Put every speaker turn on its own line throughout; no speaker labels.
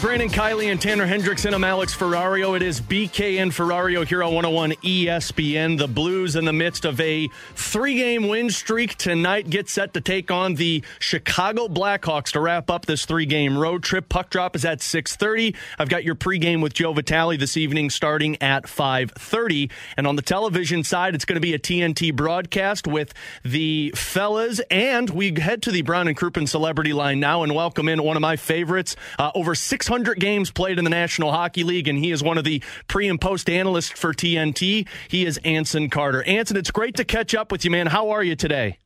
Brandon Kiley and Tanner Hendrickson, I'm Alex Ferrario. It is BK and Ferrario here on 101 ESPN. The Blues, in the midst of a three game win streak tonight, get set to take on the Chicago Blackhawks to wrap up this three game road trip. Puck drop is at 6.30. I've got your pregame with Joe Vitale this evening starting at 5.30. And on the television side, it's going to be a TNT broadcast with the fellas. And we head to the Brown and Crouppen celebrity line now and welcome in one of my favorites. Uh, over 600 games played in the National Hockey League, and he is one of the pre and post analysts for TNT. He is Anson Carter. Anson, it's great to catch up with you, man. How are you today?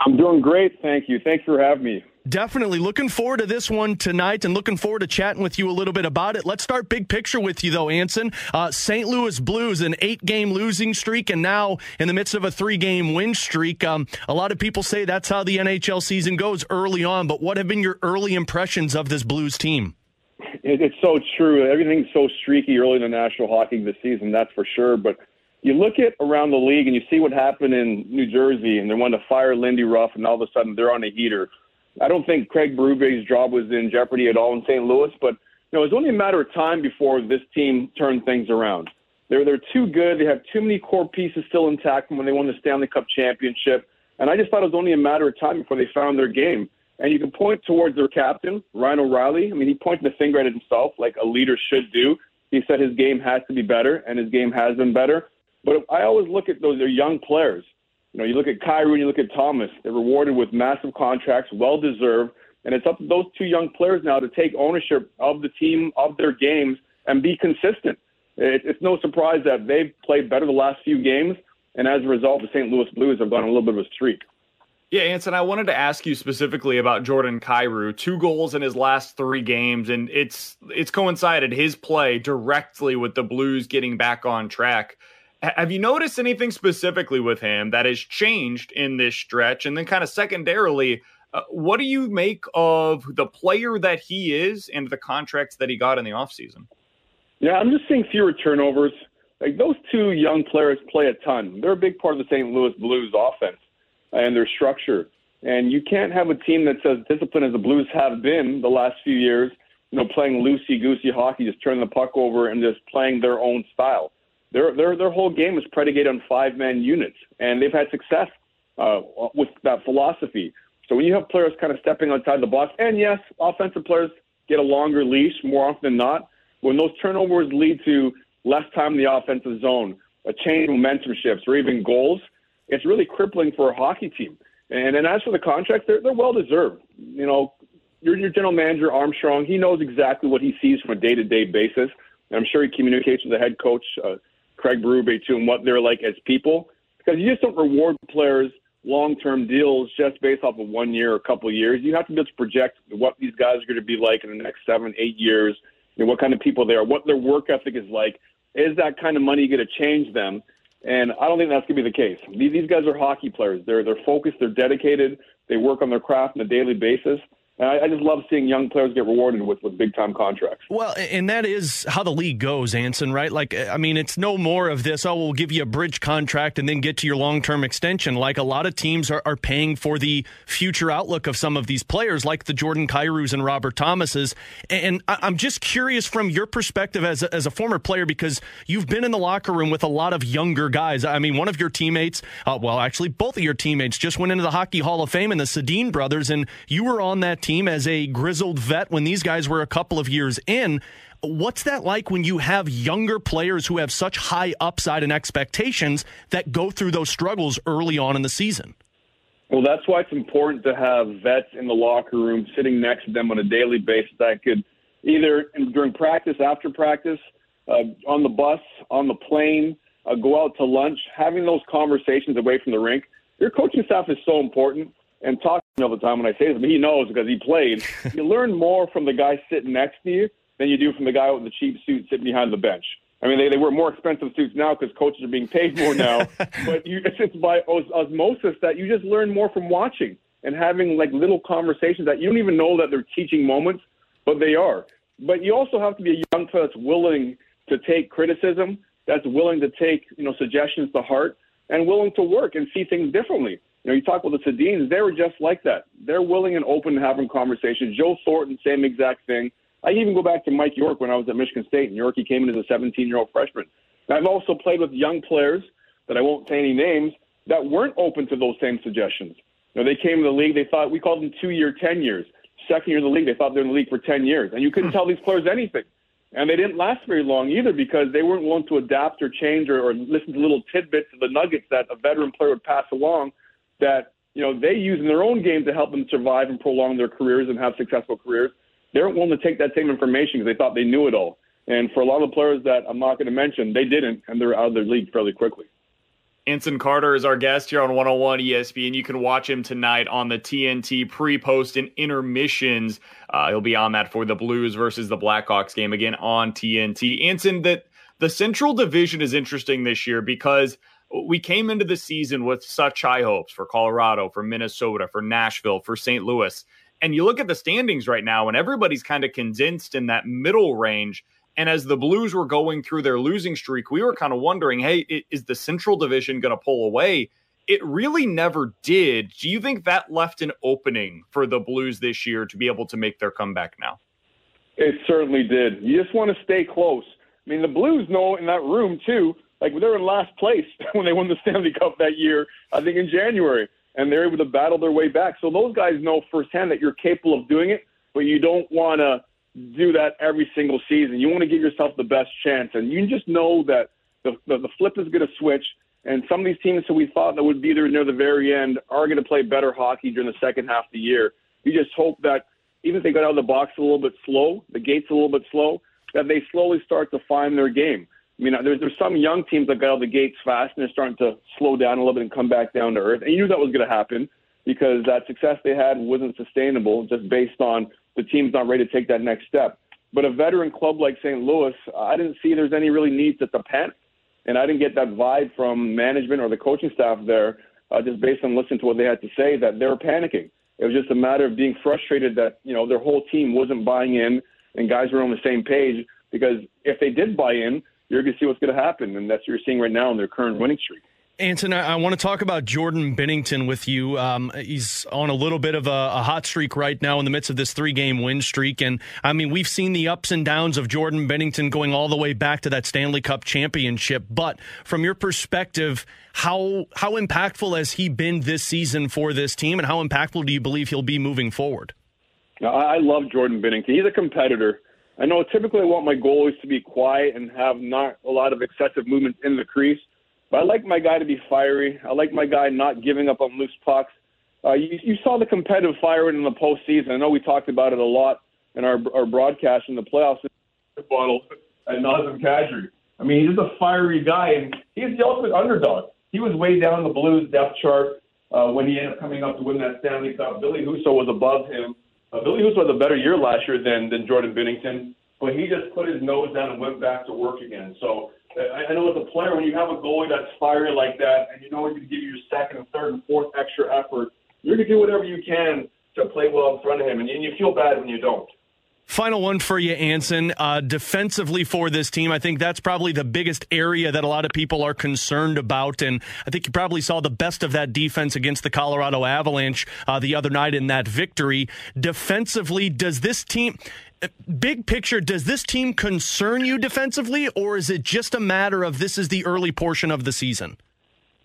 I'm doing great. Thank you. Thanks for having me.
Definitely looking forward to this one tonight and looking forward to chatting with you a little bit about it. Let's start big picture with you, though, Anson. Uh, St. Louis Blues, an eight game losing streak, and now in the midst of a three game win streak. Um, a lot of people say that's how the NHL season goes early on, but what have been your early impressions of this Blues team?
It's so true. Everything's so streaky early in the National Hockey League this season, that's for sure. But you look at around the league and you see what happened in New Jersey, and they wanted to fire Lindy Ruff, and all of a sudden they're on a heater. I don't think Craig Berube's job was in jeopardy at all in St. Louis, but you know, it was only a matter of time before this team turned things around. They're they're too good. They have too many core pieces still intact from when they won the Stanley Cup championship. And I just thought it was only a matter of time before they found their game. And you can point towards their captain, Ryan O'Reilly. I mean, he pointed the finger at himself like a leader should do. He said his game has to be better, and his game has been better. But I always look at those, they're young players. You know, you look at Kyrou and you look at Thomas. They're rewarded with massive contracts, well deserved. And it's up to those two young players now to take ownership of the team, of their games, and be consistent. It's no surprise that they've played better the last few games. And as a result, the St. Louis Blues have gone a little bit of a streak.
Yeah, Anson, I wanted to ask you specifically about Jordan Kyrou. Two goals in his last three games, and it's it's coincided his play directly with the Blues getting back on track. Have you noticed anything specifically with him that has changed in this stretch? And then, kind of secondarily, uh, what do you make of the player that he is and the contracts that he got in the offseason?
Yeah, I'm just seeing fewer turnovers. Like those two young players play a ton. They're a big part of the St. Louis Blues offense and their structure. And you can't have a team that's as disciplined as the Blues have been the last few years, you know, playing loosey goosey hockey, just turning the puck over and just playing their own style. Their their their whole game is predicated on five man units, and they've had success uh, with that philosophy. So when you have players kind of stepping outside the box, and yes, offensive players get a longer leash more often than not. When those turnovers lead to less time in the offensive zone, a change in momentum shifts, or even goals, it's really crippling for a hockey team. And and as for the contracts, they're they're well deserved. You know, your your general manager Armstrong, he knows exactly what he sees from a day to day basis. And I'm sure he communicates with the head coach uh, Craig Berube too, and what they're like as people. Because you just don't reward players long term deals just based off of one year or a couple of years. You have to be able to project what these guys are going to be like in the next seven, eight years. Know, what kind of people they are, what their work ethic is like. Is that kind of money going to change them? And I don't think that's going to be the case. These, guys are hockey players. They're they're focused. They're dedicated. They work on their craft on a daily basis. And I, I just love seeing young players get rewarded with, with big time contracts.
Well, and that is how the league goes, Anson, right? Like, I mean, it's no more of this, oh, we'll give you a bridge contract and then get to your long term extension. Like, a lot of teams are, are paying for the future outlook of some of these players, like the Jordan Kyrou's and Robert Thomases. And I'm just curious from your perspective as a, as a former player, because you've been in the locker room with a lot of younger guys. I mean, one of your teammates, uh, well, actually, both of your teammates just went into the Hockey Hall of Fame and the Sedin brothers, and you were on that team as a grizzled vet when these guys were a couple of years in. What's that like when you have younger players who have such high upside and expectations that go through those struggles early on in the season?
Well, that's why it's important to have vets in the locker room sitting next to them on a daily basis that could either during practice, after practice, uh, on the bus, on the plane, uh, go out to lunch, having those conversations away from the rink. Your coaching staff is so important and talking all the time when I say this, but he knows because he played. you learn more from the guy sitting next to you than you do from the guy with the cheap suit sitting behind the bench. I mean, they, they wear more expensive suits now because coaches are being paid more now. but you, it's by osmosis that you just learn more from watching and having like little conversations that you don't even know that they're teaching moments, but they are. But you also have to be a young player that's willing to take criticism, that's willing to take you know suggestions to heart, and willing to work and see things differently. You know, you talk about the Sedins, they were just like that. They're willing and open to having conversations. Joe Thornton, same exact thing. I even go back to Mike York when I was at Michigan State, and York he came in as a 17-year-old freshman. And I've also played with young players that I won't say any names that weren't open to those same suggestions. You know, they came in the league, they thought we called them two-year, ten years. Second year in the league, they thought they were in the league for ten years, and you couldn't hmm. tell these players anything. And they didn't last very long either because they weren't willing to adapt or change or, or listen to little tidbits of the nuggets that a veteran player would pass along that you know they use in their own game to help them survive and prolong their careers and have successful careers. They weren't willing to take that same information because they thought they knew it all. And for a lot of the players that I'm not going to mention, they didn't, and they're out of their league fairly quickly.
Anson Carter is our guest here on 101 ESPN. And you can watch him tonight on the TNT pre, post, and intermissions. Uh, he'll be on that for the Blues versus the Blackhawks game again on TNT. Anson, that the Central Division is interesting this year because we came into the season with such high hopes for Colorado, for Minnesota, for Nashville, for St. Louis. And you look at the standings right now, and everybody's kind of condensed in that middle range. And as the Blues were going through their losing streak, we were kind of wondering hey, is the Central Division going to pull away? It really never did. Do you think that left an opening for the Blues this year to be able to make their comeback now?
It certainly did. You just want to stay close. I mean, the Blues know in that room, too, like they were in last place when they won the Stanley Cup that year, I think in January, and they're able to battle their way back. So those guys know firsthand that you're capable of doing it, but you don't want to do that every single season. You want to give yourself the best chance, and you just know that the the, the flip is going to switch. And some of these teams that we thought that would be there near the very end are going to play better hockey during the second half of the year. You just hope that even if they got out of the box a little bit slow, the gates a little bit slow, that they slowly start to find their game. I mean, there's there's some young teams that got out the gates fast and they're starting to slow down a little bit and come back down to earth. And you knew that was going to happen because that success they had wasn't sustainable just based on the team's not ready to take that next step. But a veteran club like St. Louis, I didn't see there's any really need to, to panic. And I didn't get that vibe from management or the coaching staff there, uh, just based on listening to what they had to say, that they were panicking. It was just a matter of being frustrated that, you know, their whole team wasn't buying in and guys were on the same page. Because if they did buy in, you're going to see what's going to happen, and that's what you're seeing right now in their current winning streak.
Anson, I, want to talk about Jordan Binnington with you. Um, he's on a little bit of a, a, hot streak right now in the midst of this three game win streak. And I mean, we've seen the ups and downs of Jordan Binnington going all the way back to that Stanley Cup championship. But from your perspective, how, how impactful has he been this season for this team, and how impactful do you believe he'll be moving forward?
Now, I love Jordan Binnington. He's a competitor. I know typically I want my goalies to be quiet and have not a lot of excessive movements in the crease, but I like my guy to be fiery. I like my guy not giving up on loose pucks. Uh, you, you saw the competitive fire in the postseason. I know we talked about it a lot in our our broadcast in the playoffs. Bottle and Nazem Kadri. I mean, he's a fiery guy, and he's the ultimate underdog. He was way down the Blues depth chart uh, when he ended up coming up to win that Stanley Cup. Ville Husso was above him. Uh, Ville Husso had a better year last year than than Jordan Binnington, but he just put his nose down and went back to work again. So I, I know as a player, when you have a goalie that's fiery like that, and you know he can give you your second and third and fourth extra effort, you're going to do whatever you can to play well in front of him, and you feel bad when you don't.
Final one for you, Anson. Uh, defensively for this team, I think that's probably the biggest area that a lot of people are concerned about. And I think you probably saw the best of that defense against the Colorado Avalanche uh, the other night in that victory. Defensively, does this team, big picture, does this team concern you defensively, or is it just a matter of this is the early portion of the season?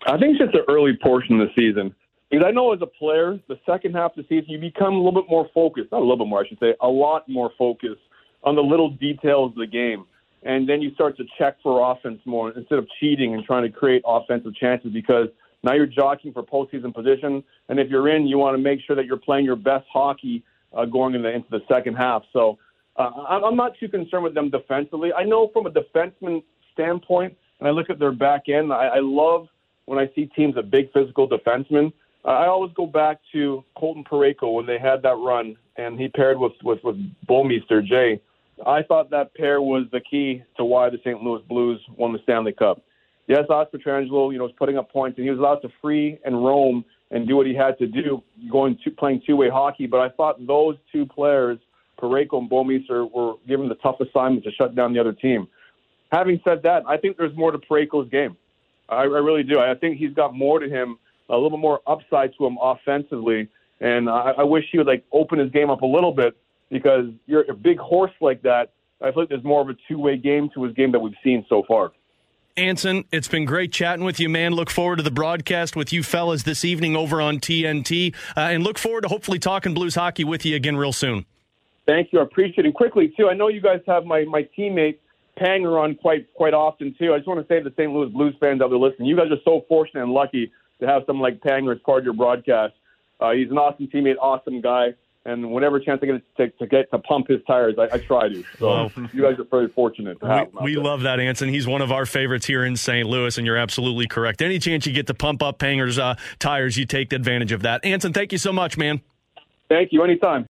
I think it's just the early portion of the season. Because I know as a player, the second half of the season, you become a little bit more focused. Not a little bit more, I should say, a lot more focused on the little details of the game. And then you start to check for offense more instead of cheating and trying to create offensive chances because now you're jockeying for postseason position. And if you're in, you want to make sure that you're playing your best hockey uh, going into, into the second half. So uh, I'm not too concerned with them defensively. I know from a defenseman standpoint, and I look at their back end, I, I love when I see teams of big physical defensemen I always go back to Colton Parayko when they had that run, and he paired with with with Jay. I thought that pair was the key to why the St. Louis Blues won the Stanley Cup. Yes, Oscar Pietrangelo, you know, was putting up points, and he was allowed to free and roam and do what he had to do, going to playing two-way hockey. But I thought those two players, Parayko and Bouwmeester, were given the tough assignment to shut down the other team. Having said that, I think there's more to Parayko's game. I, I really do. I think he's got more to him a little bit more upside to him offensively. And I, I wish he would like open his game up a little bit because you're a big horse like that. I feel like there's more of a two way game to his game that we've seen so far.
Anson, it's been great chatting with you, man. Look forward to the broadcast with you fellas this evening over on TNT, uh, and look forward to hopefully talking Blues hockey with you again real soon.
Thank you. I appreciate it. And quickly, too, I know you guys have my, my teammate Panger on quite quite often, too. I just want to say to the St. Louis Blues fans out there listening, you guys are so fortunate and lucky to have someone like Panger as part of your broadcast. Uh, he's an awesome teammate, awesome guy, and whenever chance I get to, to get to pump his tires, I, I try to. So you guys are very fortunate to have
we. We love that, Anson. He's one of our favorites here in St. Louis, and you're absolutely correct. Any chance you get to pump up Panger's uh, tires, you take advantage of that. Anson, thank you so much, man.
Thank you. Anytime.